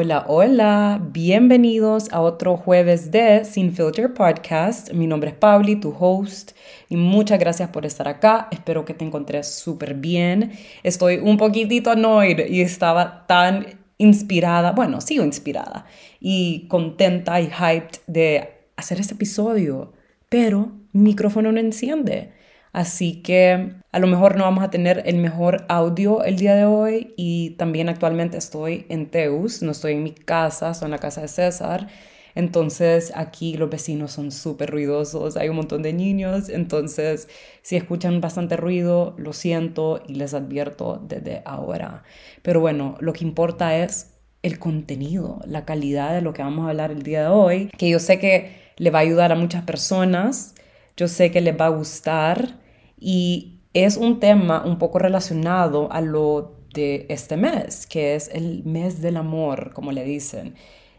Hola, hola, bienvenidos a otro jueves de Sin Filter Podcast. Mi nombre es Pauli, tu host, y muchas gracias por estar acá. Espero que te encontres súper bien. Estoy un poquitito annoyed y estaba tan inspirada, bueno, sigo inspirada y contenta y hyped de hacer este episodio, pero mi micrófono no enciende. Así que a lo mejor no vamos a tener el mejor audio el día de hoy y también actualmente estoy en Teus, no estoy en mi casa, estoy en la casa de César. Entonces aquí los vecinos son súper ruidosos, hay un montón de niños, entonces si escuchan bastante ruido, lo siento y les advierto desde ahora. Pero bueno, lo que importa es el contenido, la calidad de lo que vamos a hablar el día de hoy, que yo sé que le va a ayudar a muchas personas, yo sé que les va a gustar y es un tema un poco relacionado a lo de este mes, que es el mes del amor, como le dicen.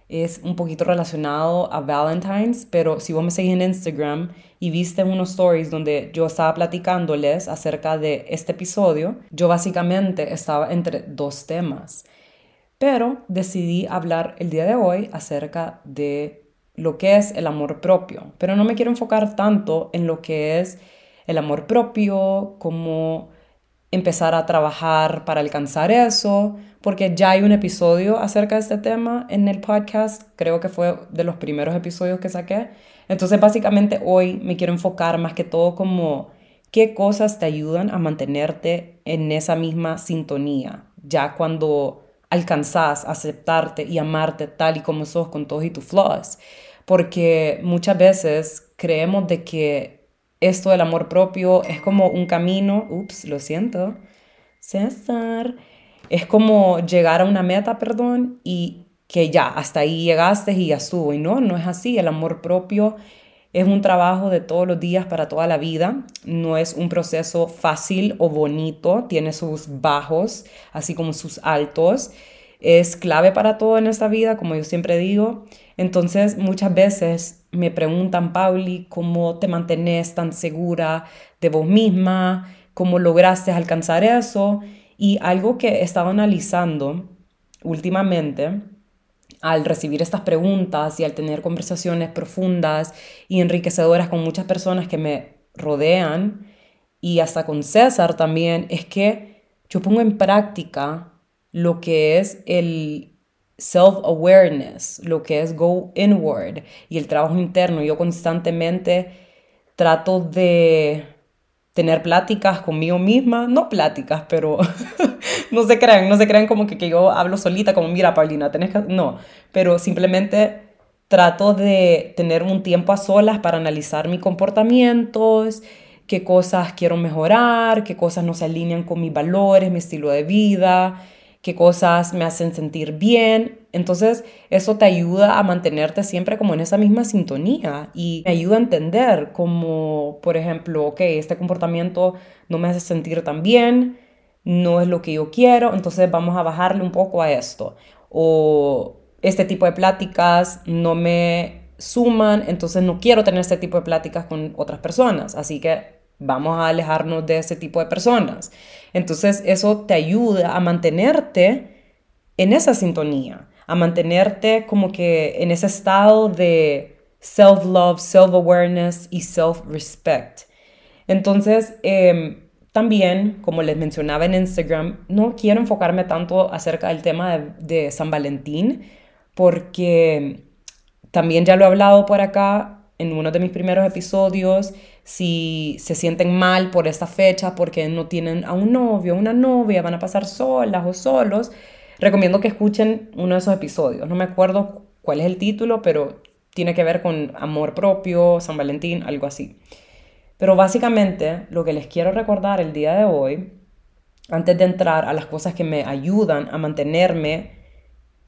Es un poquito relacionado a Valentine's, pero si vos me seguís en Instagram y viste unos stories donde yo estaba platicándoles acerca de este episodio, yo básicamente estaba entre dos temas. Pero decidí hablar el día de hoy acerca de lo que es el amor propio, pero no me quiero enfocar tanto en lo que es el amor propio, cómo empezar a trabajar para alcanzar eso, porque ya hay un episodio acerca de este tema en el podcast, creo que fue de los primeros episodios que saqué. Entonces básicamente hoy me quiero enfocar más que todo como qué cosas te ayudan a mantenerte en esa misma sintonía, ya cuando alcanzás aceptarte y amarte tal y como sos con todos y tus flaws. Porque muchas veces creemos de que esto del amor propio es como un camino, ups, lo siento, César, es como llegar a una meta, perdón, y que ya, hasta ahí llegaste y ya estuvo. Y no, no es así, el amor propio es un trabajo de todos los días para toda la vida, no es un proceso fácil o bonito, tiene sus bajos, así como sus altos. Es clave para todo en esta vida, como yo siempre digo. Entonces, muchas veces me preguntan, Pauli, ¿cómo te mantienes tan segura de vos misma? ¿Cómo lograste alcanzar eso? Y algo que he estado analizando últimamente, al recibir estas preguntas y al tener conversaciones profundas y enriquecedoras con muchas personas que me rodean, y hasta con César también, es que yo pongo en práctica lo que es el self-awareness, lo que es go inward y el trabajo interno. Yo constantemente trato de tener pláticas conmigo misma, no pláticas, pero no se crean, no se crean como que, que yo hablo solita, como mira, Paulina, tenés que... No, pero simplemente trato de tener un tiempo a solas para analizar mis comportamientos, qué cosas quiero mejorar, qué cosas no se alinean con mis valores, mi estilo de vida, qué cosas me hacen sentir bien. Entonces, eso te ayuda a mantenerte siempre como en esa misma sintonía y me ayuda a entender como, por ejemplo, ok, este comportamiento no me hace sentir tan bien, no es lo que yo quiero, entonces vamos a bajarle un poco a esto. O este tipo de pláticas no me suman, entonces no quiero tener este tipo de pláticas con otras personas. Así que vamos a alejarnos de ese tipo de personas. Entonces eso te ayuda a mantenerte en esa sintonía, a mantenerte como que en ese estado de self-love, self-awareness y self-respect. Entonces, em, también, como les mencionaba en Instagram, no quiero enfocarme tanto acerca del tema de, de San Valentín, porque también ya lo he hablado por acá en uno de mis primeros episodios si se sienten mal por esta fecha porque no tienen a un novio, una novia, van a pasar solas o solos, recomiendo que escuchen uno de esos episodios. No me acuerdo cuál es el título, pero tiene que ver con amor propio, San Valentín, algo así. Pero básicamente lo que les quiero recordar el día de hoy, antes de entrar a las cosas que me ayudan a mantenerme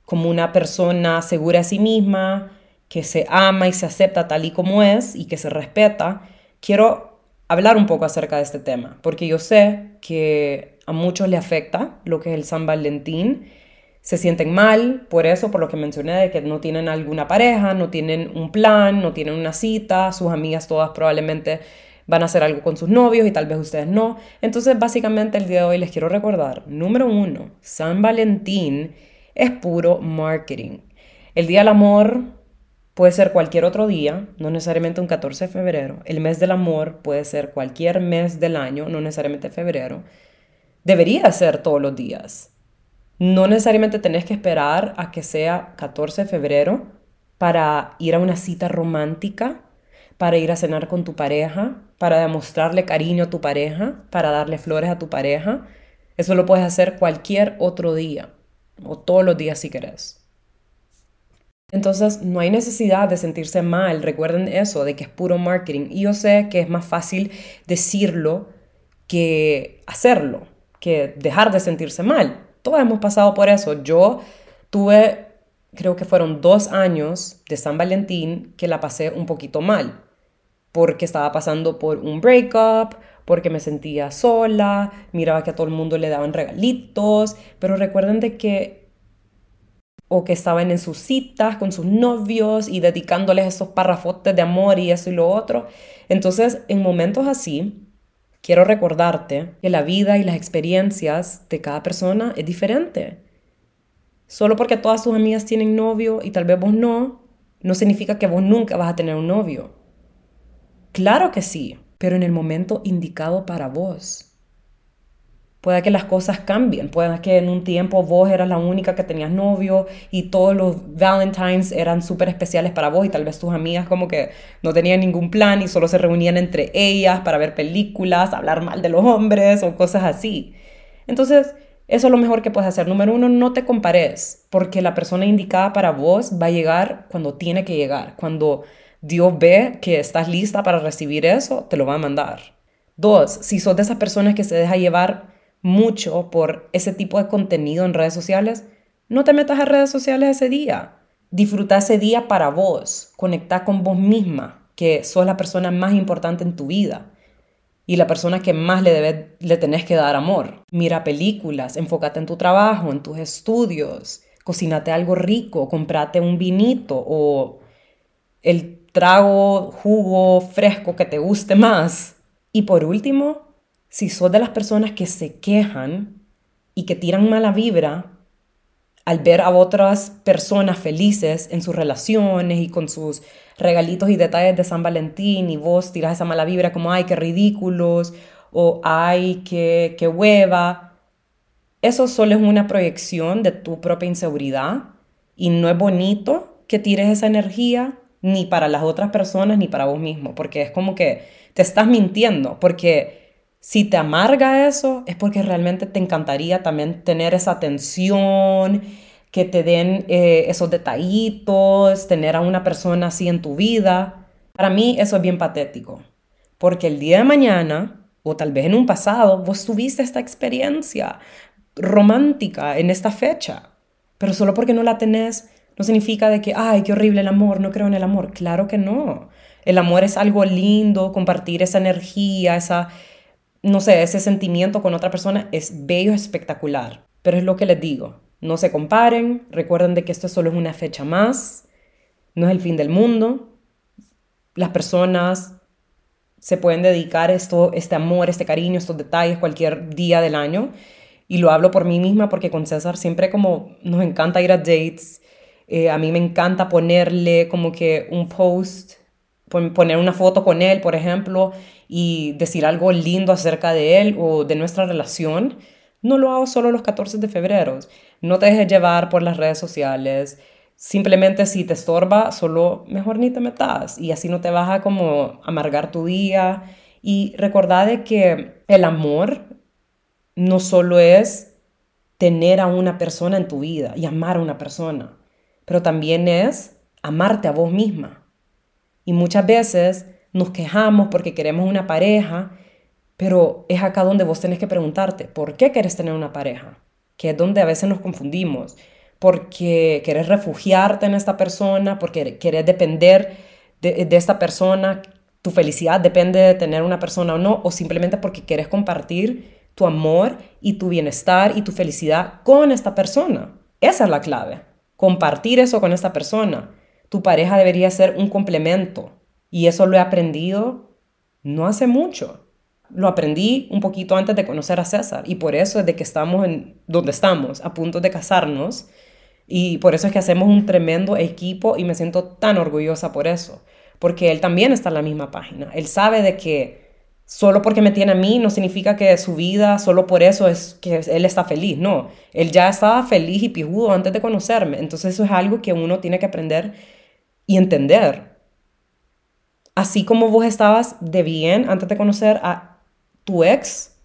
como una persona segura a sí misma, que se ama y se acepta tal y como es y que se respeta, quiero hablar un poco acerca de este tema, porque yo sé que a muchos le afecta lo que es el San Valentín, se sienten mal por eso, por lo que mencioné, de que no tienen alguna pareja, no tienen un plan, no tienen una cita, sus amigas todas probablemente van a hacer algo con sus novios y tal vez ustedes no. Entonces, básicamente el día de hoy les quiero recordar, número uno, San Valentín es puro marketing. El Día del Amor puede ser cualquier otro día, no necesariamente un 14 de febrero. El mes del amor puede ser cualquier mes del año, no necesariamente febrero. Debería ser todos los días. No necesariamente tenés que esperar a que sea 14 de febrero para ir a una cita romántica, para ir a cenar con tu pareja, para demostrarle cariño a tu pareja, para darle flores a tu pareja. Eso lo puedes hacer cualquier otro día o todos los días si querés. Entonces, no hay necesidad de sentirse mal. Recuerden eso, de que es puro marketing. Y yo sé que es más fácil decirlo que hacerlo, que dejar de sentirse mal. Todos hemos pasado por eso. Yo tuve, creo que fueron dos años de San Valentín que la pasé un poquito mal, porque estaba pasando por un breakup, porque me sentía sola, miraba que a todo el mundo le daban regalitos, pero recuerden de que o que estaban en sus citas con sus novios y dedicándoles esos parrafotes de amor y eso y lo otro. Entonces, en momentos así, quiero recordarte que la vida y las experiencias de cada persona es diferente. Solo porque todas tus amigas tienen novio y tal vez vos no, no significa que vos nunca vas a tener un novio. Claro que sí, pero en el momento indicado para vos. Puede que las cosas cambien, puede que en un tiempo vos eras la única que tenías novio y todos los Valentines eran súper especiales para vos y tal vez tus amigas como que no tenían ningún plan y solo se reunían entre ellas para ver películas, hablar mal de los hombres o cosas así. Entonces, eso es lo mejor que puedes hacer. Número uno, no te compares, porque la persona indicada para vos va a llegar cuando tiene que llegar. Cuando Dios ve que estás lista para recibir eso, te lo va a mandar. Dos, si sos de esas personas que se deja llevar mucho por ese tipo de contenido en redes sociales, no te metas a redes sociales ese día. Disfruta ese día para vos. Conecta con vos misma, que sos la persona más importante en tu vida y la persona que más le, debe, le tenés que dar amor. Mira películas, enfócate en tu trabajo, en tus estudios, cocínate algo rico, comprate un vinito o el trago, jugo fresco que te guste más. Y por último, si sos de las personas que se quejan y que tiran mala vibra al ver a otras personas felices en sus relaciones y con sus regalitos y detalles de San Valentín y vos tiras esa mala vibra como, ay, qué ridículos o ay, qué, qué hueva. Eso solo es una proyección de tu propia inseguridad y no es bonito que tires esa energía ni para las otras personas ni para vos mismo, porque es como que te estás mintiendo, porque si te amarga eso, es porque realmente te encantaría también tener esa atención, que te den eh, esos detallitos, tener a una persona así en tu vida. Para mí eso es bien patético, porque el día de mañana, o tal vez en un pasado, vos tuviste esta experiencia romántica en esta fecha, pero solo porque no la tenés, no significa de que, ay, qué horrible el amor, no creo en el amor. Claro que no. El amor es algo lindo, compartir esa energía, esa, no sé, ese sentimiento con otra persona es bello, espectacular. Pero es lo que les digo, no se comparen, recuerden de que esto solo es una fecha más, no es el fin del mundo. Las personas se pueden dedicar esto, este amor, este cariño, estos detalles cualquier día del año. Y lo hablo por mí misma porque con César siempre como nos encanta ir a dates. Eh, a mí me encanta ponerle como que un post poner una foto con él, por ejemplo, y decir algo lindo acerca de él o de nuestra relación, no lo hago solo los 14 de febrero. No te dejes llevar por las redes sociales. Simplemente si te estorba, solo mejor ni te metas y así no te vas a como amargar tu día. Y recordad de que el amor no solo es tener a una persona en tu vida y amar a una persona, pero también es amarte a vos misma. Y muchas veces nos quejamos porque queremos una pareja, pero es acá donde vos tenés que preguntarte, ¿por qué querés tener una pareja? Que es donde a veces nos confundimos. Porque querés refugiarte en esta persona, porque querés depender de, esta persona, tu felicidad depende de tener una persona o no, o simplemente porque quieres compartir tu amor y tu bienestar y tu felicidad con esta persona. Esa es la clave, compartir eso con esta persona tu pareja debería ser un complemento. Y eso lo he aprendido no hace mucho. Lo aprendí un poquito antes de conocer a César y por eso es de que estamos en donde estamos, a punto de casarnos. Y por eso es que hacemos un tremendo equipo y me siento tan orgullosa por eso, porque él también está en la misma página. Él sabe de que solo porque me tiene a mí no significa que su vida, solo por eso es que él está feliz. No, él ya estaba feliz y pijudo antes de conocerme. Entonces eso es algo que uno tiene que aprender y entender. Así como vos estabas de bien antes de conocer a tu ex,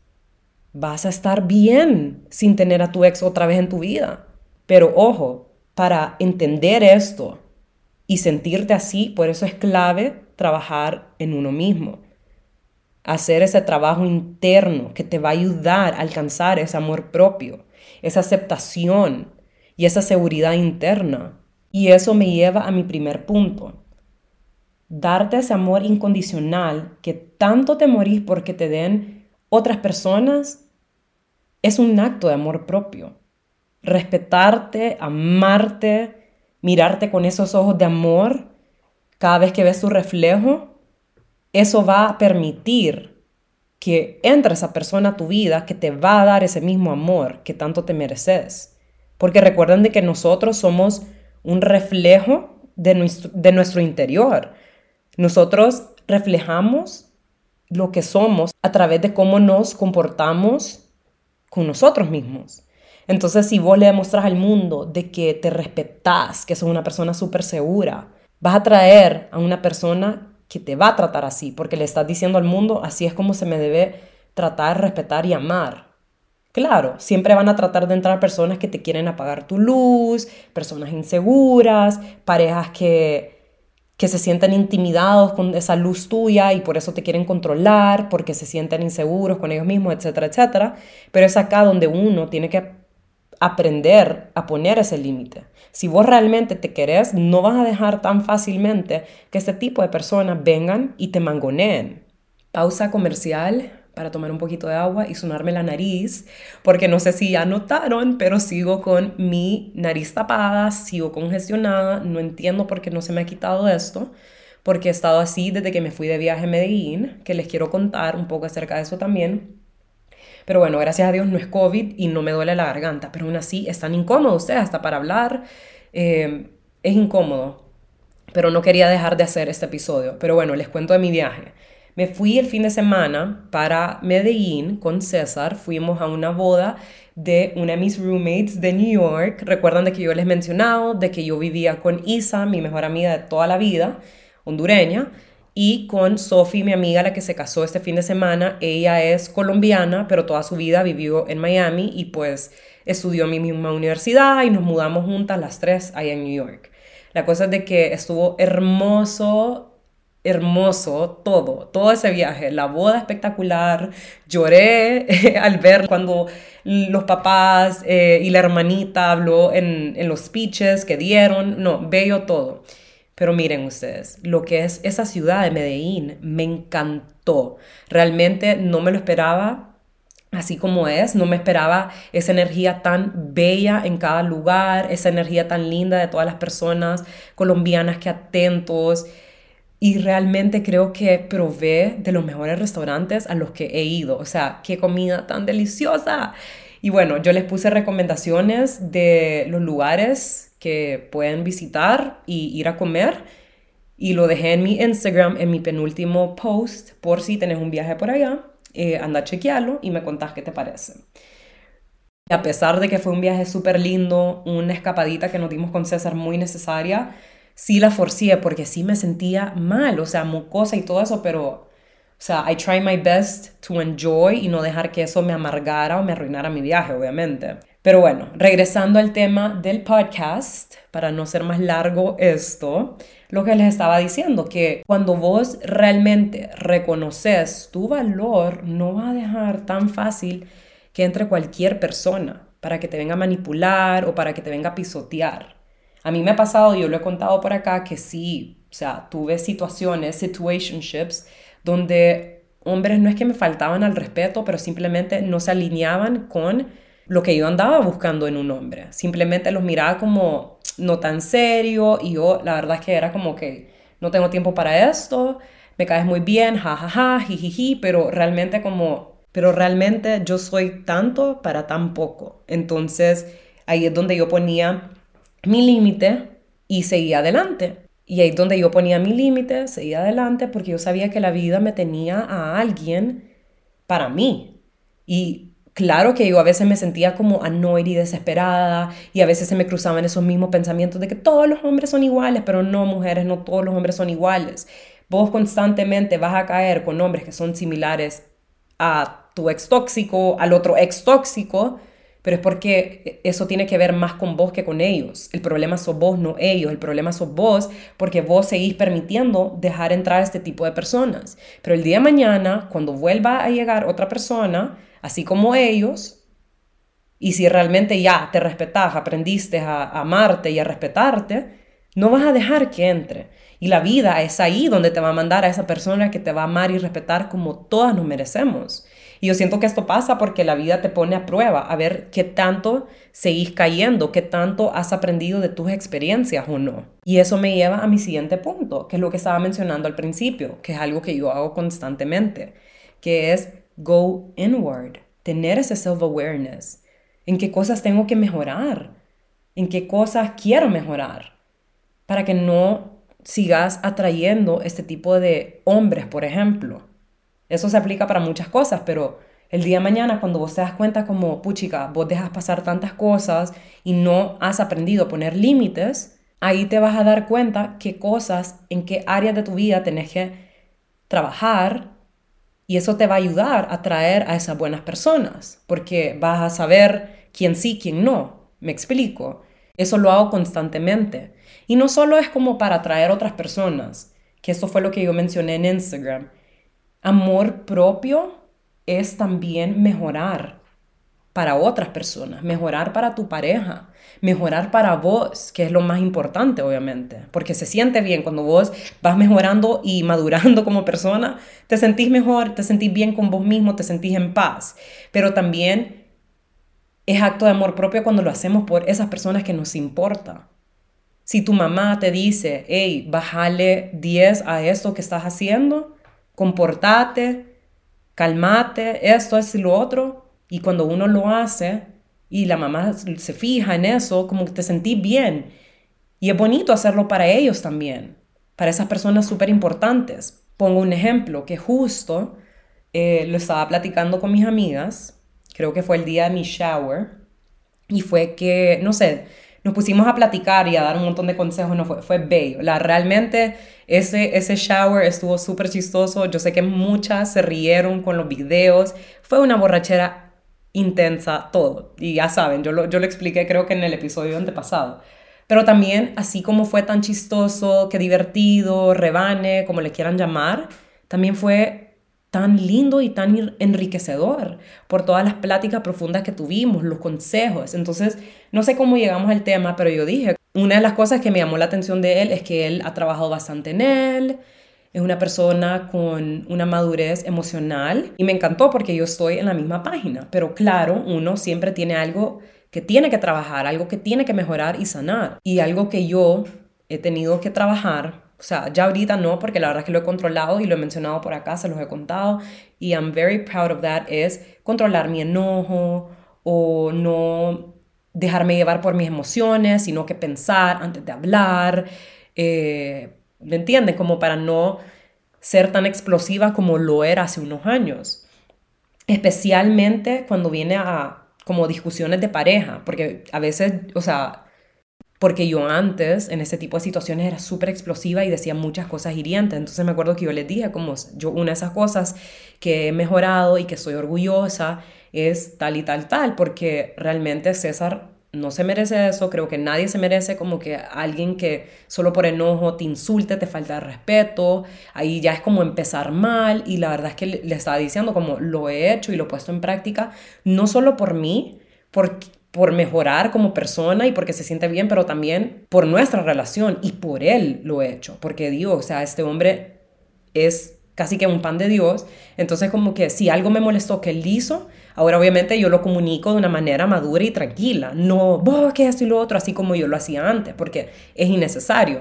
vas a estar bien sin tener a tu ex otra vez en tu vida. Pero ojo, para entender esto y sentirte así, por eso es clave trabajar en uno mismo. Hacer ese trabajo interno que te va a ayudar a alcanzar ese amor propio, esa aceptación y esa seguridad interna. Y eso me lleva a mi primer punto. Darte ese amor incondicional que tanto te morís porque te den otras personas es un acto de amor propio respetarte, amarte, mirarte con esos ojos de amor cada vez que ves tu reflejo, eso va a permitir que entre esa persona a tu vida que te va a dar ese mismo amor que tanto te mereces. Porque recuerden de que nosotros somos un reflejo de nuestro, interior. Nosotros reflejamos lo que somos a través de cómo nos comportamos con nosotros mismos. Entonces, si vos le demostras al mundo de que te respetás, que sos una persona súper segura, vas a traer a una persona que te va a tratar así, porque le estás diciendo al mundo, así es como se me debe tratar, respetar y amar. Claro, siempre van a tratar de entrar personas que te quieren apagar tu luz, personas inseguras, parejas que, que se sienten intimidados con esa luz tuya y por eso te quieren controlar, porque se sienten inseguros con ellos mismos, etcétera, etcétera. Pero es acá donde uno tiene que aprender a poner ese límite. Si vos realmente te querés, no vas a dejar tan fácilmente que este tipo de personas vengan y te mangoneen. Pausa comercial para tomar un poquito de agua y sonarme la nariz, porque no sé si ya notaron, pero sigo con mi nariz tapada, sigo congestionada, no entiendo por qué no se me ha quitado esto, porque he estado así desde que me fui de viaje a Medellín, que les quiero contar un poco acerca de eso también. Pero bueno, gracias a Dios no es COVID y no me duele la garganta, pero aún así es tan incómodo, usted hasta para hablar eh, es incómodo. Pero no quería dejar de hacer este episodio. Pero bueno, les cuento de mi viaje. Me fui el fin de semana para Medellín con César. Fuimos a una boda de una de mis roommates de New York. Recuerdan de que yo les he mencionado de que yo vivía con Isa, mi mejor amiga de toda la vida, hondureña y con Sophie, mi amiga, la que se casó este fin de semana. Ella es colombiana, pero toda su vida vivió en Miami y pues estudió en mi misma universidad y nos mudamos juntas las tres allá en New York. La cosa es de que estuvo hermoso, hermoso todo, todo ese viaje, la boda espectacular, lloré al ver cuando los papás eh, y la hermanita habló en, en los speeches que dieron, no, bello todo. Pero miren ustedes, lo que es esa ciudad de Medellín me encantó. Realmente no me lo esperaba así como es, no me esperaba esa energía tan bella en cada lugar, esa energía tan linda de todas las personas colombianas que atentos. Y realmente creo que probé de los mejores restaurantes a los que he ido. O sea, qué comida tan deliciosa. Y bueno, yo les puse recomendaciones de los lugares que pueden visitar y ir a comer. Y lo dejé en mi Instagram, en mi penúltimo post, por si tenés un viaje por allá. Eh, anda a chequearlo y me contás qué te parece. A pesar de que fue un viaje súper lindo, una escapadita que nos dimos con César muy necesaria, sí la forcé porque sí me sentía mal, o sea, mucosa y todo eso, pero, o sea, I try my best to enjoy y no dejar que eso me amargara o me arruinara mi viaje, obviamente. Pero bueno, regresando al tema del podcast, para no ser más largo esto, lo que les estaba diciendo, que cuando vos realmente reconoces tu valor, no va a dejar tan fácil que entre cualquier persona para que te venga a manipular o para que te venga a pisotear. A mí me ha pasado, yo lo he contado por acá, que sí, o sea, tuve situaciones, situationships, donde hombres no es que me faltaban al respeto, pero simplemente no se alineaban con lo que yo andaba buscando en un hombre. Simplemente los miraba como no tan serio y yo la verdad es que era como que no tengo tiempo para esto, me caes muy bien, jajaja, jijiji, pero realmente como, pero realmente yo soy tanto para tan poco. Entonces ahí es donde yo ponía mi límite y seguía adelante. Y ahí es donde yo ponía mi límite, seguía adelante porque yo sabía que la vida me tenía a alguien para mí. Y claro que yo a veces me sentía como annoyed y desesperada y a veces se me cruzaban esos mismos pensamientos de que todos los hombres son iguales, pero no, mujeres, no todos los hombres son iguales. Vos constantemente vas a caer con hombres que son similares a tu ex tóxico, al otro ex tóxico, pero es porque eso tiene que ver más con vos que con ellos. El problema sos vos, no ellos. El problema sos vos porque vos seguís permitiendo dejar entrar a este tipo de personas. Pero el día de mañana, cuando vuelva a llegar otra persona, así como ellos, y si realmente ya te respetas, aprendiste a, a amarte y a respetarte, no vas a dejar que entre. Y la vida es ahí donde te va a mandar a esa persona que te va a amar y respetar como todas nos merecemos. Y yo siento que esto pasa porque la vida te pone a prueba, a ver qué tanto seguís cayendo, qué tanto has aprendido de tus experiencias o no. Y eso me lleva a mi siguiente punto, que es lo que estaba mencionando al principio, que es algo que yo hago constantemente, que es go inward, tener ese self-awareness. ¿En qué cosas tengo que mejorar? ¿En qué cosas quiero mejorar? Para que no sigas atrayendo este tipo de hombres, por ejemplo eso se aplica para muchas cosas, pero el día de mañana cuando vos te das cuenta como, puchica, vos dejas pasar tantas cosas y no has aprendido a poner límites, ahí te vas a dar cuenta qué cosas, en qué áreas de tu vida tenés que trabajar y eso te va a ayudar a atraer a esas buenas personas, porque vas a saber quién sí, quién no. Me explico. Eso lo hago constantemente. Y no solo es como para atraer otras personas, que eso fue lo que yo mencioné en Instagram. Amor propio es también mejorar para otras personas, mejorar para tu pareja, mejorar para vos, que es lo más importante, obviamente, porque se siente bien cuando vos vas mejorando y madurando como persona, te sentís mejor, te sentís bien con vos mismo, te sentís en paz, pero también es acto de amor propio cuando lo hacemos por esas personas que nos importa. Si tu mamá te dice, hey, bájale 10 a esto que estás haciendo, comportate, calmate, esto es lo otro. Y cuando uno lo hace y la mamá se fija en eso, como que te sentís bien. Y es bonito hacerlo para ellos también, para esas personas súper importantes. Pongo un ejemplo que justo eh, lo estaba platicando con mis amigas, creo que fue el día de mi shower, y fue que, no sé, nos pusimos a platicar y a dar un montón de consejos, no fue, fue bello. La, realmente ese, ese shower estuvo súper chistoso, yo sé que muchas se rieron con los videos, fue una borrachera intensa, todo. Y ya saben, yo lo, yo lo expliqué creo que en el episodio antepasado. Pero también, así como fue tan chistoso, que divertido, rebane, como le quieran llamar, también fue tan lindo y tan enriquecedor por todas las pláticas profundas que tuvimos, los consejos. Entonces, no sé cómo llegamos al tema, pero yo dije, una de las cosas que me llamó la atención de él es que él ha trabajado bastante en él, es una persona con una madurez emocional y me encantó porque yo estoy en la misma página, pero claro, uno siempre tiene algo que tiene que trabajar, algo que tiene que mejorar y sanar y algo que yo he tenido que trabajar o sea, ya ahorita no, porque la verdad es que lo he controlado y lo he mencionado por acá, se los he contado. Y I'm very proud of that. Es controlar mi enojo o no dejarme llevar por mis emociones, sino que pensar antes de hablar. Eh, ¿Me entiendes? Como para no ser tan explosiva como lo era hace unos años. Especialmente cuando viene a como discusiones de pareja, porque a veces, o sea, porque yo antes en ese tipo de situaciones era súper explosiva y decía muchas cosas hirientes. Entonces me acuerdo que yo les dije como yo una de esas cosas que he mejorado y que soy orgullosa es tal y tal tal, porque realmente César no se merece eso, creo que nadie se merece como que alguien que solo por enojo te insulte, te falta de respeto, ahí ya es como empezar mal y la verdad es que le estaba diciendo como lo he hecho y lo he puesto en práctica, no solo por mí, porque por mejorar como persona y porque se siente bien, pero también por nuestra relación y por él lo he hecho, porque digo, o sea, este hombre es casi que un pan de Dios, entonces como que si algo me molestó que él hizo, ahora obviamente yo lo comunico de una manera madura y tranquila, no, vos que esto y lo otro, así como yo lo hacía antes, porque es innecesario.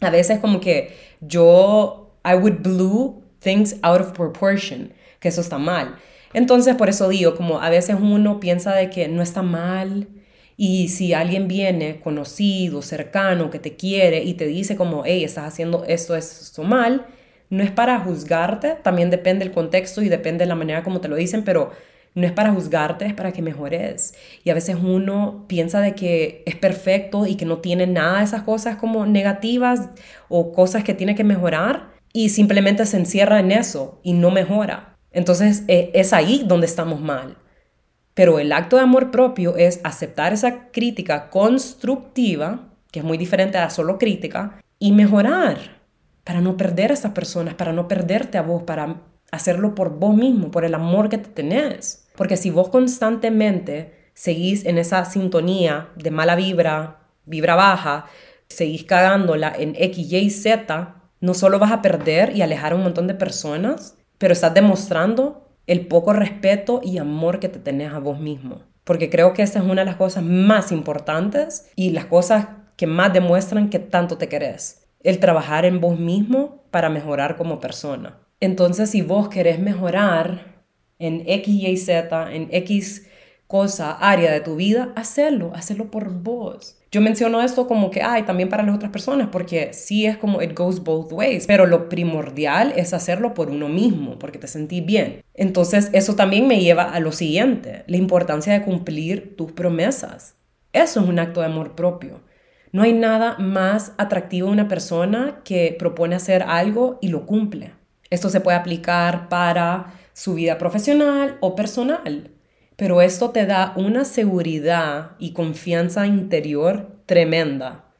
A veces como que yo, I would blew things out of proportion, que eso está mal. Entonces, por eso digo, como a veces uno piensa de que no está mal Y si alguien viene conocido, cercano, que te quiere y te dice como, hey, estás haciendo esto, esto mal, no es para juzgarte, también depende del contexto y depende de la manera como te lo dicen, pero no es para juzgarte, es para que mejores. Y a veces uno piensa de que es perfecto y que no tiene nada de esas cosas como negativas o cosas que tiene que mejorar y simplemente se encierra en eso y no mejora. Entonces e, es ahí donde estamos mal. Pero el acto de amor propio es aceptar esa crítica constructiva, que es muy diferente a solo crítica, y mejorar para no perder a esas personas, para no perderte a vos, para hacerlo por vos mismo, por el amor que te tenés. Porque si vos constantemente seguís en esa sintonía de mala vibra, vibra baja, seguís cagándola en X, Y, Z, no solo vas a perder y alejar a un montón de personas, pero estás demostrando el poco respeto y amor que te tenés a vos mismo. Porque creo que esa es una de las cosas más importantes y las cosas que más demuestran que tanto te querés. El trabajar en vos mismo para mejorar como persona. Entonces, si vos querés mejorar en X, Y, Z, en X cosa, área de tu vida, hacerlo, hacerlo por vos. Yo menciono esto como que, ay, también para las otras personas, porque sí es como it goes both ways, pero lo primordial es hacerlo por uno mismo, porque te sentís bien. Entonces, eso también me lleva a lo siguiente, la importancia de cumplir tus promesas. Eso es un acto de amor propio. No hay nada más atractivo a una persona que propone hacer algo y lo cumple. Esto se puede aplicar para su vida profesional o personal pero esto te da una seguridad y confianza interior tremenda.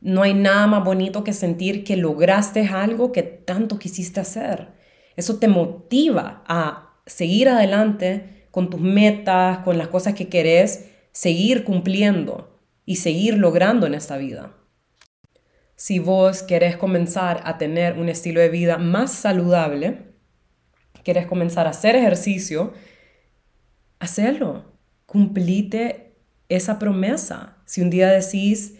No hay nada más bonito que sentir que lograste algo que tanto quisiste hacer. Eso te motiva a seguir adelante con tus metas, con las cosas que querés, seguir cumpliendo y seguir logrando en esta vida. Si vos querés comenzar a tener un estilo de vida más saludable, querés comenzar a hacer ejercicio, hacerlo. Cumplite esa promesa. Si un día decís,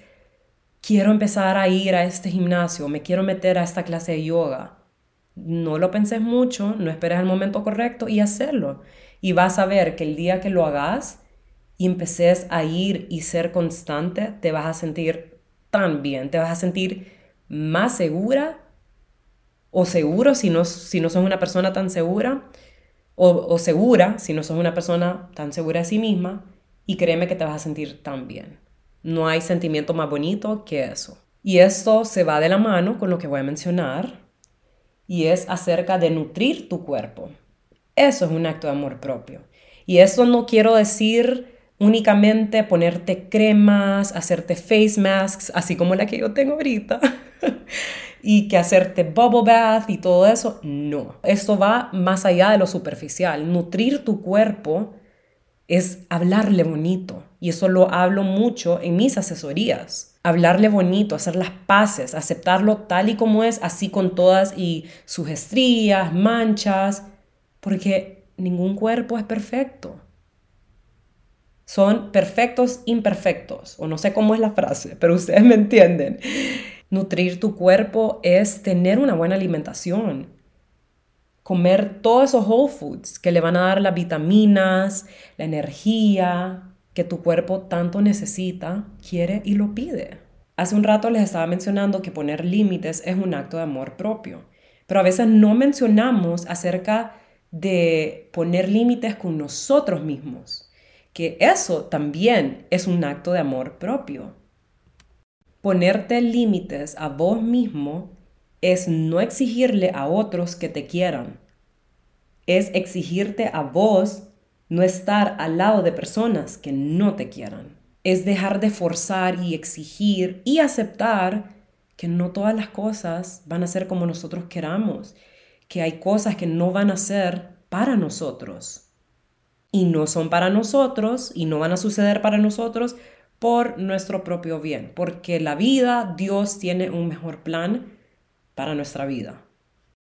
quiero empezar a ir a este gimnasio, me quiero meter a esta clase de yoga, no lo penses mucho, no esperes el momento correcto y hacerlo. Y vas a ver que el día que lo hagas y empeces a ir y ser constante, te vas a sentir tan bien, te vas a sentir más segura o seguro si no, si no sos una persona tan segura o, segura, si no sos una persona tan segura de sí misma, y créeme que te vas a sentir tan bien. No hay sentimiento más bonito que eso. Y esto se va de la mano con lo que voy a mencionar, y es acerca de nutrir tu cuerpo. Eso es un acto de amor propio. Y eso no quiero decir únicamente ponerte cremas, hacerte face masks, así como la que yo tengo ahorita. y que hacerte bubble bath y todo eso. No, esto va más allá de lo superficial. Nutrir tu cuerpo es hablarle bonito y eso lo hablo mucho en mis asesorías. Hablarle bonito, hacer las paces, aceptarlo tal y como es, así con todas y sus estrías, manchas, porque ningún cuerpo es perfecto. Son perfectos imperfectos, o no sé cómo es la frase, pero ustedes me entienden. Nutrir tu cuerpo es tener una buena alimentación. Comer todos esos whole foods que le van a dar las vitaminas, la energía que tu cuerpo tanto necesita, quiere y lo pide. Hace un rato les estaba mencionando que poner límites es un acto de amor propio, pero a veces no mencionamos acerca de poner límites con nosotros mismos, que eso también es un acto de amor propio. Ponerte límites a vos mismo es no exigirle a otros que te quieran. Es exigirte a vos no estar al lado de personas que no te quieran. Es dejar de forzar y exigir y aceptar que no todas las cosas van a ser como nosotros queramos, que hay cosas que no van a ser para nosotros. Y no son para nosotros y no van a suceder para nosotros por nuestro propio bien, porque la vida, Dios tiene un mejor plan para nuestra vida.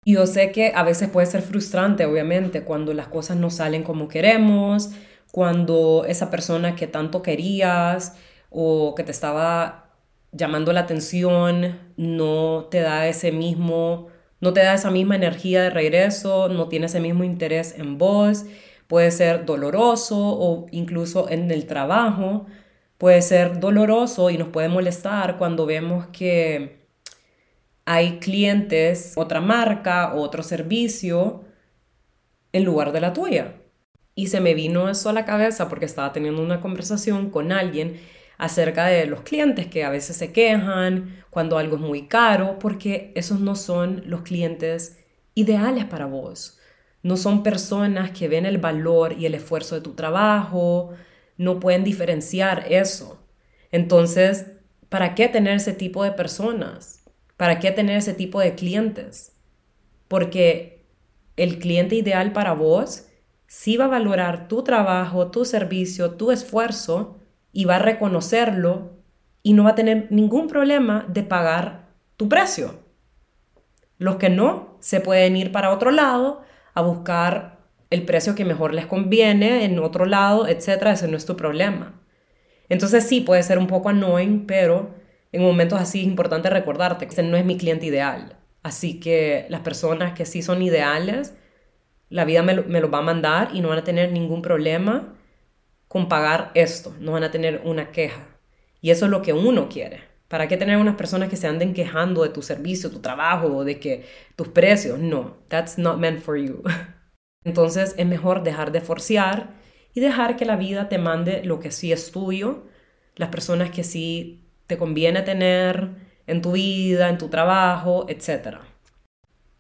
Y yo sé que a veces puede ser frustrante, obviamente, cuando las cosas no salen como queremos, cuando esa persona que tanto querías o que te estaba llamando la atención no te da ese mismo, no te da esa misma energía de regreso, no tiene ese mismo interés en vos, puede ser doloroso o incluso en el trabajo Puede ser doloroso y nos puede molestar cuando vemos que hay clientes, otra marca, otro servicio en lugar de la tuya. Y se me vino eso a la cabeza porque estaba teniendo una conversación con alguien acerca de los clientes que a veces se quejan cuando algo es muy caro, porque esos no son los clientes ideales para vos. No son personas que ven el valor y el esfuerzo de tu trabajo, no pueden diferenciar eso. Entonces, ¿para qué tener ese tipo de personas? ¿Para qué tener ese tipo de clientes? Porque el cliente ideal para vos sí va a valorar tu trabajo, tu servicio, tu esfuerzo y va a reconocerlo y no va a tener ningún problema de pagar tu precio. Los que no, se pueden ir para otro lado a buscar el precio que mejor les conviene en otro lado, etcétera, ese no es tu problema. Entonces sí, puede ser un poco annoying, pero en momentos así es importante recordarte que ese no es mi cliente ideal. Así que las personas que sí son ideales, la vida me lo, va a mandar y no van a tener ningún problema con pagar esto, no van a tener una queja. Y eso es lo que uno quiere. ¿Para qué tener unas personas que se anden quejando de tu servicio, tu trabajo o de que tus precios? No, that's not meant for you. Entonces es mejor dejar de forciar y dejar que la vida te mande lo que sí es tuyo, las personas que sí te conviene tener en tu vida, en tu trabajo, etcétera.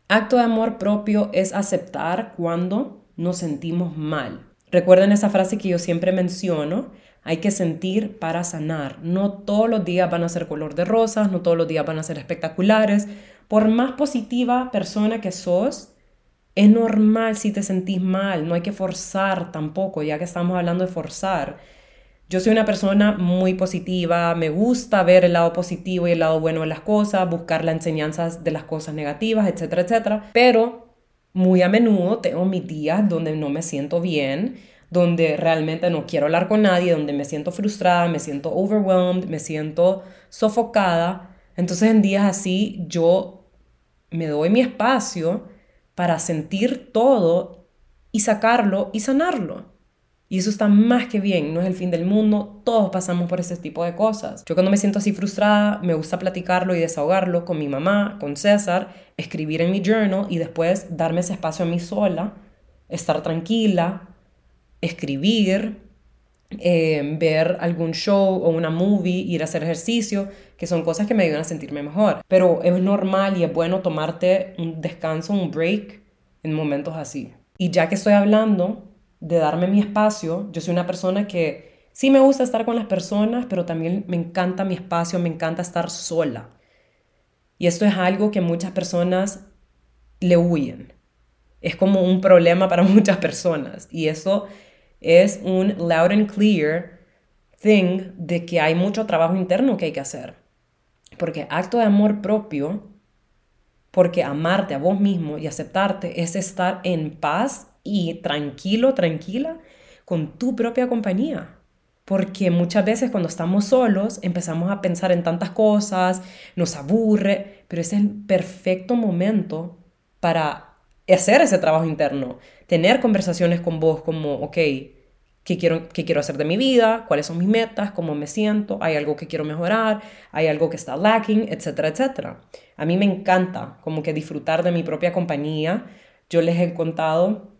Acto de amor propio es aceptar cuando nos sentimos mal. Recuerden esa frase que yo siempre menciono, hay que sentir para sanar. No todos los días van a ser color de rosas, no todos los días van a ser espectaculares. Por más positiva persona que sos, es normal si te sentís mal, no hay que forzar tampoco, ya que estamos hablando de forzar. Yo soy una persona muy positiva, me gusta ver el lado positivo y el lado bueno de las cosas, buscar las enseñanzas de las cosas negativas, etcétera, etcétera. Pero muy a menudo tengo mis días donde no me siento bien, donde realmente no quiero hablar con nadie, donde me siento frustrada, me siento overwhelmed, me siento sofocada. Entonces en días así yo me doy mi espacio para sentir todo y sacarlo y sanarlo. Y eso está más que bien, no es el fin del mundo, todos pasamos por ese tipo de cosas. Yo cuando me siento así frustrada, me gusta platicarlo y desahogarlo con mi mamá, con César, escribir en mi journal y después darme ese espacio a mí sola, estar tranquila, escribir, eh, ver algún show o una movie, ir a hacer ejercicio, que son cosas que me ayudan a sentirme mejor. Pero es normal y es bueno tomarte un descanso, un break en momentos así. Y ya que estoy hablando de darme mi espacio. Yo soy una persona que sí me gusta estar con las personas, pero también me encanta mi espacio, me encanta estar sola. Y esto es algo que muchas personas le huyen. Es como un problema para muchas personas. Y eso es un loud and clear thing de que hay mucho trabajo interno que hay que hacer. Porque acto de amor propio, porque amarte a vos mismo y aceptarte es estar en paz y tranquilo, tranquila con tu propia compañía. Porque muchas veces cuando estamos solos empezamos a pensar en tantas cosas, nos aburre, pero es el perfecto momento para hacer ese trabajo interno, tener conversaciones con vos como, ok, ¿qué quiero, qué quiero hacer de mi vida? ¿Cuáles son mis metas? ¿Cómo me siento? ¿Hay algo que quiero mejorar? ¿Hay algo que está lacking? Etcétera, etcétera. A mí me encanta como que disfrutar de mi propia compañía. Yo les he contado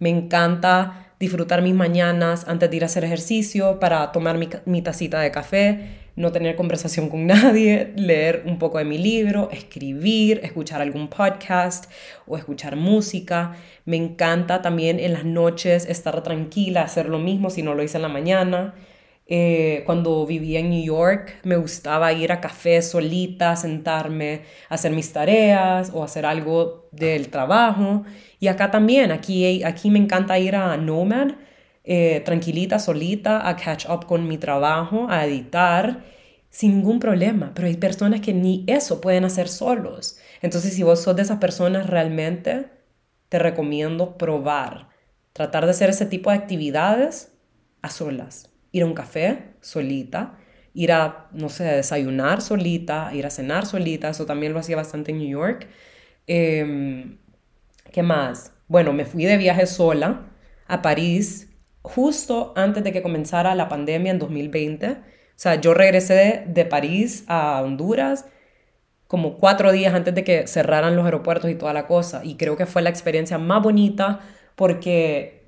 me encanta disfrutar mis mañanas antes de ir a hacer ejercicio para tomar mi, tacita de café, no tener conversación con nadie, leer un poco de mi libro, escribir, escuchar algún podcast o escuchar música. Me encanta también en las noches estar tranquila, hacer lo mismo si no lo hice en la mañana. Eh, cuando vivía en New York, me gustaba ir a café solita, sentarme, hacer mis tareas o hacer algo del trabajo. Y acá también, aquí, aquí me encanta ir a Nomad, eh, tranquilita, solita, a catch up con mi trabajo, a editar, sin ningún problema. Pero hay personas que ni eso pueden hacer solos. Entonces, si vos sos de esas personas, realmente te recomiendo probar, tratar de hacer ese tipo de actividades a solas ir a un café solita, ir a, no sé, desayunar solita, ir a cenar solita, eso también lo hacía bastante en New York. Em, ¿Qué más? Bueno, me fui de viaje sola a París justo antes de que comenzara la pandemia en 2020. sea, yo regresé de París a Honduras como cuatro días antes de que cerraran los aeropuertos y toda la cosa. Y creo que fue la experiencia más bonita porque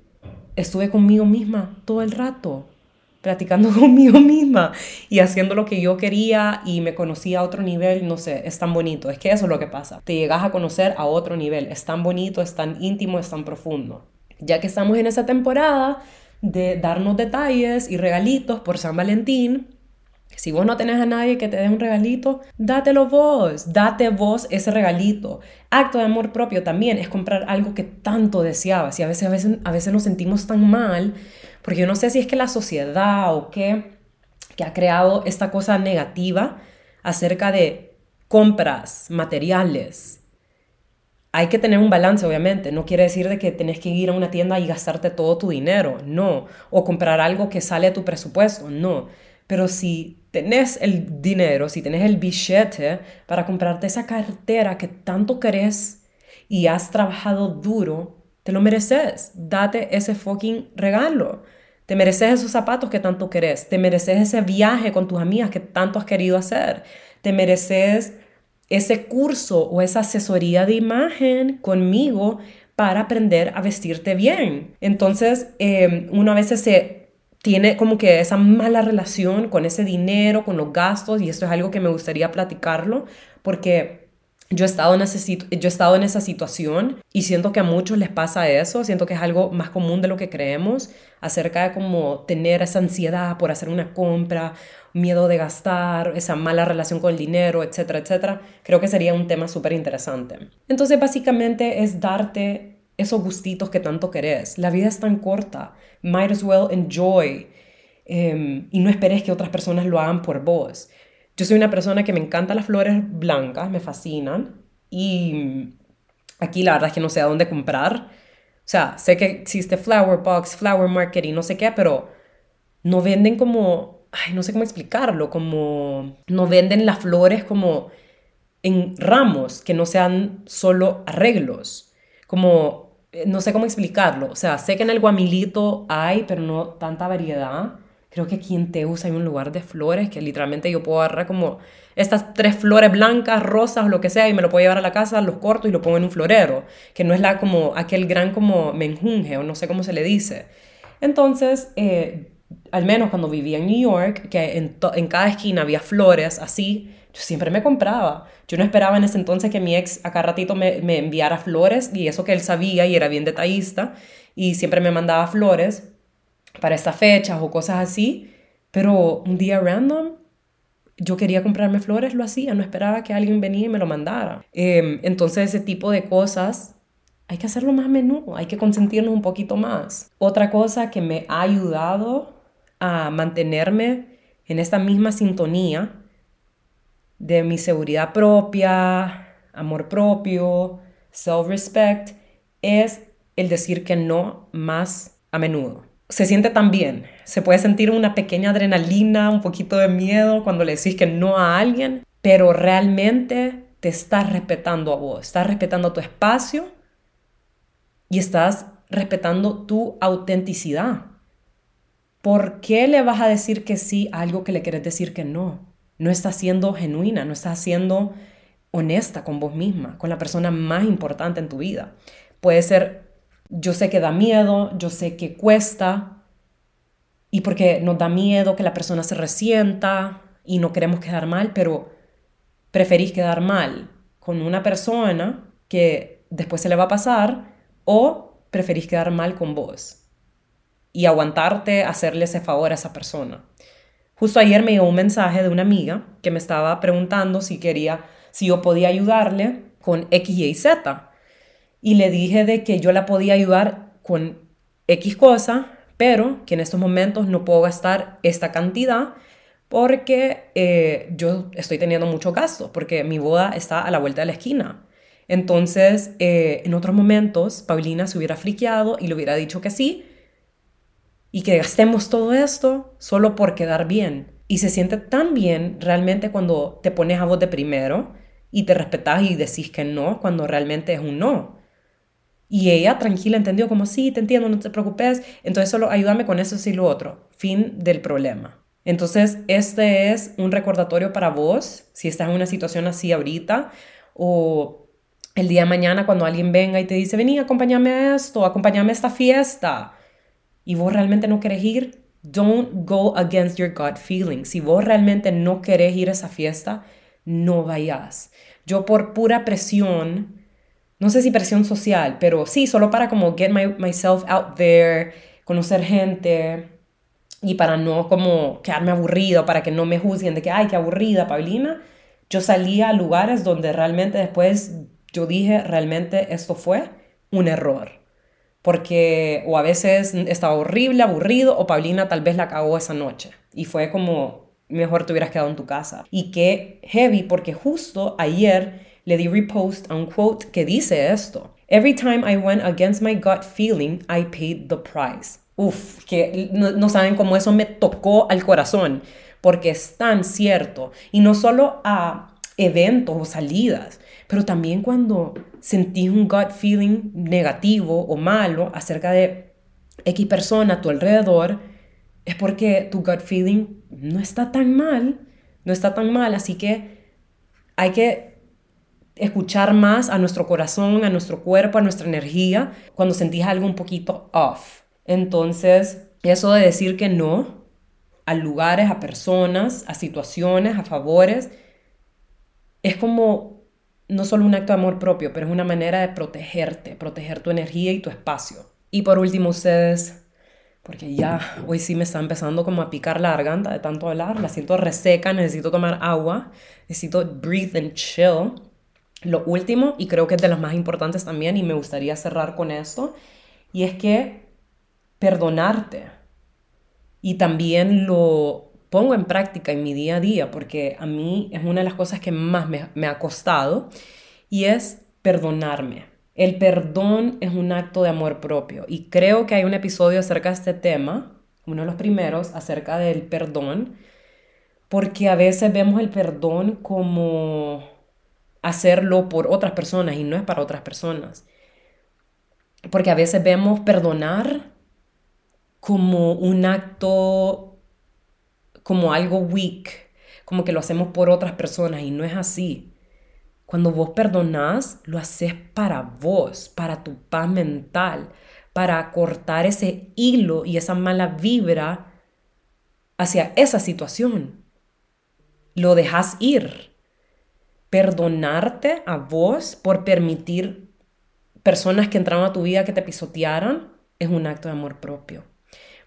estuve conmigo misma todo el rato, platicando conmigo misma y haciendo lo que yo quería y me conocí a otro nivel, no sé, es tan bonito. Es que eso es lo que pasa. Te llegas a conocer a otro nivel. Es tan bonito, es tan íntimo, es tan profundo. Ya que estamos en esa temporada de darnos detalles y regalitos por San Valentín, si vos no tenés a nadie que te dé un regalito, dátelo vos, date vos ese regalito. Acto de amor propio también es comprar algo que tanto deseabas y a veces, a veces, a veces nos sentimos tan mal porque yo no sé si es que la sociedad o qué, que ha creado esta cosa negativa acerca de compras materiales. Hay que tener un balance, obviamente. No quiere decir de que tenés que ir a una tienda y gastarte todo tu dinero, no. O comprar algo que sale a tu presupuesto, no. Pero si tenés el dinero, si tenés el billete para comprarte esa cartera que tanto querés y has trabajado duro, te lo mereces. Date ese fucking regalo. Te mereces esos zapatos que tanto querés. Te mereces ese viaje con tus amigas que tanto has querido hacer. Te mereces ese curso o esa asesoría de imagen conmigo para aprender a vestirte bien. Entonces, eh, uno a veces se tiene como que esa mala relación con ese dinero, con los gastos, y esto es algo que me gustaría platicarlo, porque yo he estado en, yo he estado en esa situación y siento que a muchos les pasa eso, siento que es algo más común de lo que creemos, acerca de como tener esa ansiedad por hacer una compra, miedo de gastar, esa mala relación con el dinero, etcétera, etcétera. Creo que sería un tema súper interesante. Entonces, básicamente es darte esos gustitos que tanto querés. La vida es tan corta. Might as well enjoy. Em, y no esperes que otras personas lo hagan por vos. Yo soy una persona que me encantan las flores blancas, me fascinan. Y aquí la verdad es que no sé a dónde comprar. O sea, sé que existe Flower Box, Flower Market no sé qué, pero no venden como, ay, no sé cómo explicarlo, como no venden las flores como en ramos, que no sean solo arreglos. Como eh, no sé cómo explicarlo. O sea, sé que en el Guamilito hay, pero no tanta variedad. Creo que aquí en Teus hay un lugar de flores que literalmente yo puedo agarrar como estas tres flores blancas, rosas o lo que sea y me lo puedo llevar a la casa, los corto y lo pongo en un florero, que no es la como aquel gran como menjunje o no sé cómo se le dice. Entonces, eh, al menos cuando vivía en New York, que en, en cada esquina había flores así, yo siempre me compraba. Yo no esperaba en ese entonces que mi ex acá ratito me, me enviara flores y eso que él sabía y era bien detallista y siempre me mandaba flores para estas fechas o cosas así. Pero un día random, yo quería comprarme flores, lo hacía, no esperaba que alguien venía y me lo mandara. Em, entonces ese tipo de cosas hay que hacerlo más a menudo, hay que consentirnos un poquito más. Otra cosa que me ha ayudado a mantenerme en esta misma sintonía de mi seguridad propia, amor propio, self-respect, es el decir que no más a menudo. Se siente tan bien, se puede sentir una pequeña adrenalina, un poquito de miedo cuando le decís que no a alguien, pero realmente te estás respetando a vos, estás respetando tu espacio y estás respetando tu autenticidad. ¿Por qué le vas a decir que sí a algo que le quieres decir que no? no estás siendo genuina, no estás siendo honesta con vos misma, con la persona más importante en tu vida. Puede ser, yo sé que da miedo, yo sé que cuesta, y porque nos da miedo que la persona se resienta y no queremos quedar mal, pero preferís quedar mal con una persona que después se le va a pasar o preferís quedar mal con vos y aguantarte hacerle ese favor a esa persona. Justo ayer me llegó un mensaje de una amiga que me estaba preguntando si quería, si yo podía ayudarle con X, Y, Z. Y le dije de que yo la podía ayudar con X cosa, pero que en estos momentos no puedo gastar esta cantidad porque eh, yo estoy teniendo mucho gasto, porque mi boda está a la vuelta de la esquina. Entonces, eh, en otros momentos, Paulina se hubiera friqueado y le hubiera dicho que sí, y que gastemos todo esto solo por quedar bien. Y se siente tan bien realmente cuando te pones a vos de primero y te respetas y decís que no cuando realmente es un no. Y ella tranquila entendió como sí, te entiendo, no te preocupes, entonces solo ayúdame con eso y lo otro. Fin del problema. Entonces, este es un recordatorio para vos, si estás en una situación así ahorita, o el día de mañana cuando alguien venga y te dice, vení, acompáñame a esto, acompáñame a esta fiesta, y vos realmente no querés ir, don't go against your gut feeling. Si vos realmente no querés ir a esa fiesta, no vayas. Yo por pura presión, no sé si presión social, pero sí, solo para como get myself out there, conocer gente, y para no como quedarme aburrido, para que no me juzguen de que, ay, qué aburrida, Paulina, yo salía a lugares donde realmente después yo dije, realmente esto fue un error. Porque o a veces estaba horrible, aburrido, o Paulina tal vez la cagó esa noche. Y fue como, mejor te hubieras quedado en tu casa. Y qué heavy, porque justo ayer le di repost un quote que dice esto. Every time I went against my gut feeling, I paid the price. Uf, que no, saben cómo eso me tocó al corazón, porque es tan cierto. Y no solo a eventos o salidas, pero también cuando sentís un gut feeling negativo o malo acerca de X persona a tu alrededor, es porque tu gut feeling no está tan mal, no está tan mal, así que hay que escuchar más a nuestro corazón, a nuestro cuerpo, a nuestra energía cuando sentís algo un poquito off. Entonces, eso de decir que no a lugares, a personas, a situaciones, a favores, es como no solo un acto de amor propio, pero es una manera de protegerte, proteger tu energía y tu espacio. Y por último, ustedes, porque ya hoy sí me está empezando como a picar la garganta de tanto hablar, la siento reseca, necesito tomar agua, necesito breathe and chill. Lo último, y creo que es de las más importantes también, y me gustaría cerrar con esto, y es que perdonarte. Y también lo pongo en práctica en mi día a día porque a mí es una de las cosas que más me, ha costado y es perdonarme. El perdón es un acto de amor propio y creo que hay un episodio acerca de este tema, uno de los primeros, acerca del perdón, porque a veces vemos el perdón como hacerlo por otras personas y no es para otras personas. Porque a veces vemos perdonar como un acto, como algo weak, como que lo hacemos por otras personas y no es así. Cuando vos perdonás, lo haces para vos, para tu paz mental, para cortar ese hilo y esa mala vibra hacia esa situación. Lo dejas ir. Perdonarte a vos por permitir personas que entraron a tu vida que te pisotearan es un acto de amor propio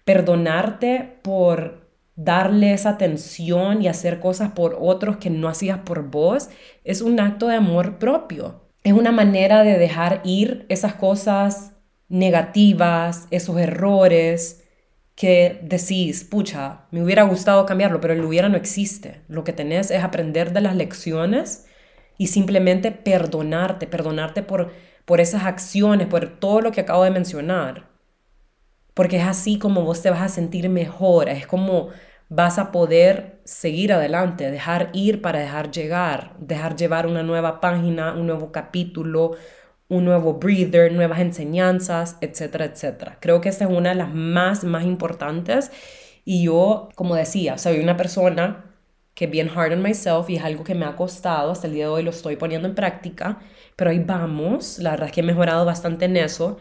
perdonarte por darle esa atención y hacer cosas por otros que no hacías por vos, es un acto de amor propio. Es una manera de dejar ir esas cosas negativas, esos errores que decís, pucha, me hubiera gustado cambiarlo, pero el hubiera no existe. Lo que tenés es aprender de las lecciones y simplemente perdonarte, perdonarte por, por esas acciones, por todo lo que acabo de mencionar porque es así como vos te vas a sentir mejor, es como vas a poder seguir adelante, dejar ir para dejar llegar, dejar llevar una nueva página, un nuevo capítulo, un nuevo breather, nuevas enseñanzas, etcétera, etcétera. Creo que esta es una de las más, más importantes. Y yo, como decía, soy una persona que bien hard on myself y es algo que me ha costado, hasta el día de hoy lo estoy poniendo en práctica, pero ahí vamos, la verdad es que he mejorado bastante en eso. O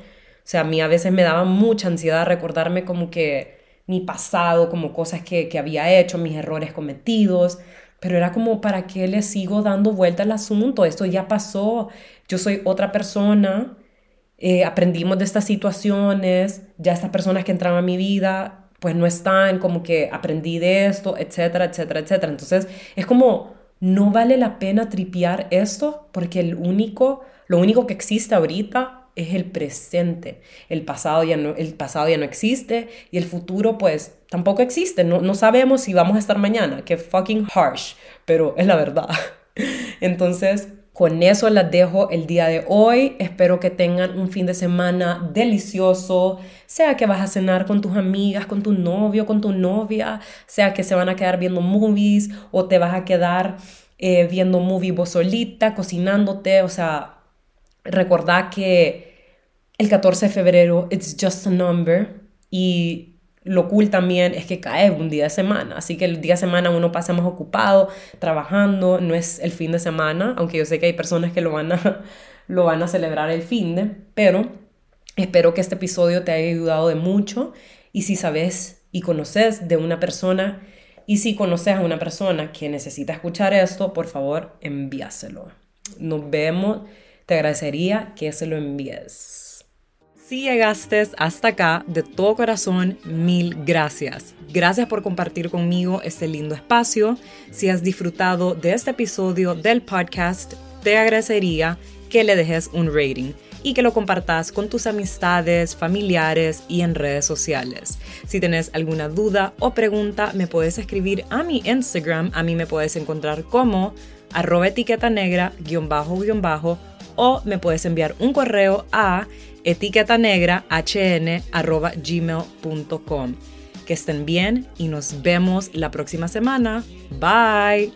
sea, a mí a veces me daba mucha ansiedad recordarme como que mi pasado, como cosas que, había hecho, mis errores cometidos, pero era como, ¿para qué le sigo dando vuelta al asunto? Esto ya pasó, yo soy otra persona, eh, aprendimos de estas situaciones, ya estas personas que entraron a mi vida, pues no están, como que aprendí de esto, etcétera, etcétera, etcétera. Entonces, es como, no vale la pena tripear esto porque el único, lo único que existe ahorita es el presente. El pasado ya no, el pasado ya no existe y el futuro pues tampoco existe. No, no sabemos si vamos a estar mañana. Que fucking harsh, pero es la verdad. Entonces, con eso las dejo el día de hoy. Espero que tengan un fin de semana delicioso. Sea que vas a cenar con tus amigas, con tu novio, con tu novia. Sea que se van a quedar viendo movies o te vas a quedar eh, viendo movies vos solita, cocinándote. O sea, recordad que el 14 de febrero, it's just a number. Y lo cool también es que cae un día de semana, así que el día de semana uno pasa más ocupado, trabajando, no es el fin de semana, aunque yo sé que hay personas que lo van a, lo van a celebrar el fin de, pero espero que este episodio te haya ayudado de mucho y si sabes y conoces de una persona y si conoces a una persona que necesita escuchar esto, por favor envíaselo. Nos vemos, te agradecería que se lo envíes. Si llegaste hasta acá, de todo corazón, mil gracias. Gracias por compartir conmigo este lindo espacio. Si has disfrutado de este episodio del podcast, te agradecería que le dejes un rating y que lo compartas con tus amistades, familiares y en redes sociales. Si tienes alguna duda o pregunta, me puedes escribir a mi Instagram. A mí me puedes encontrar como arroba etiqueta negra guion bajo bajo o me puedes enviar un correo a etiqueta negra hn@gmail.com. Que estén bien y nos vemos la próxima semana. Bye.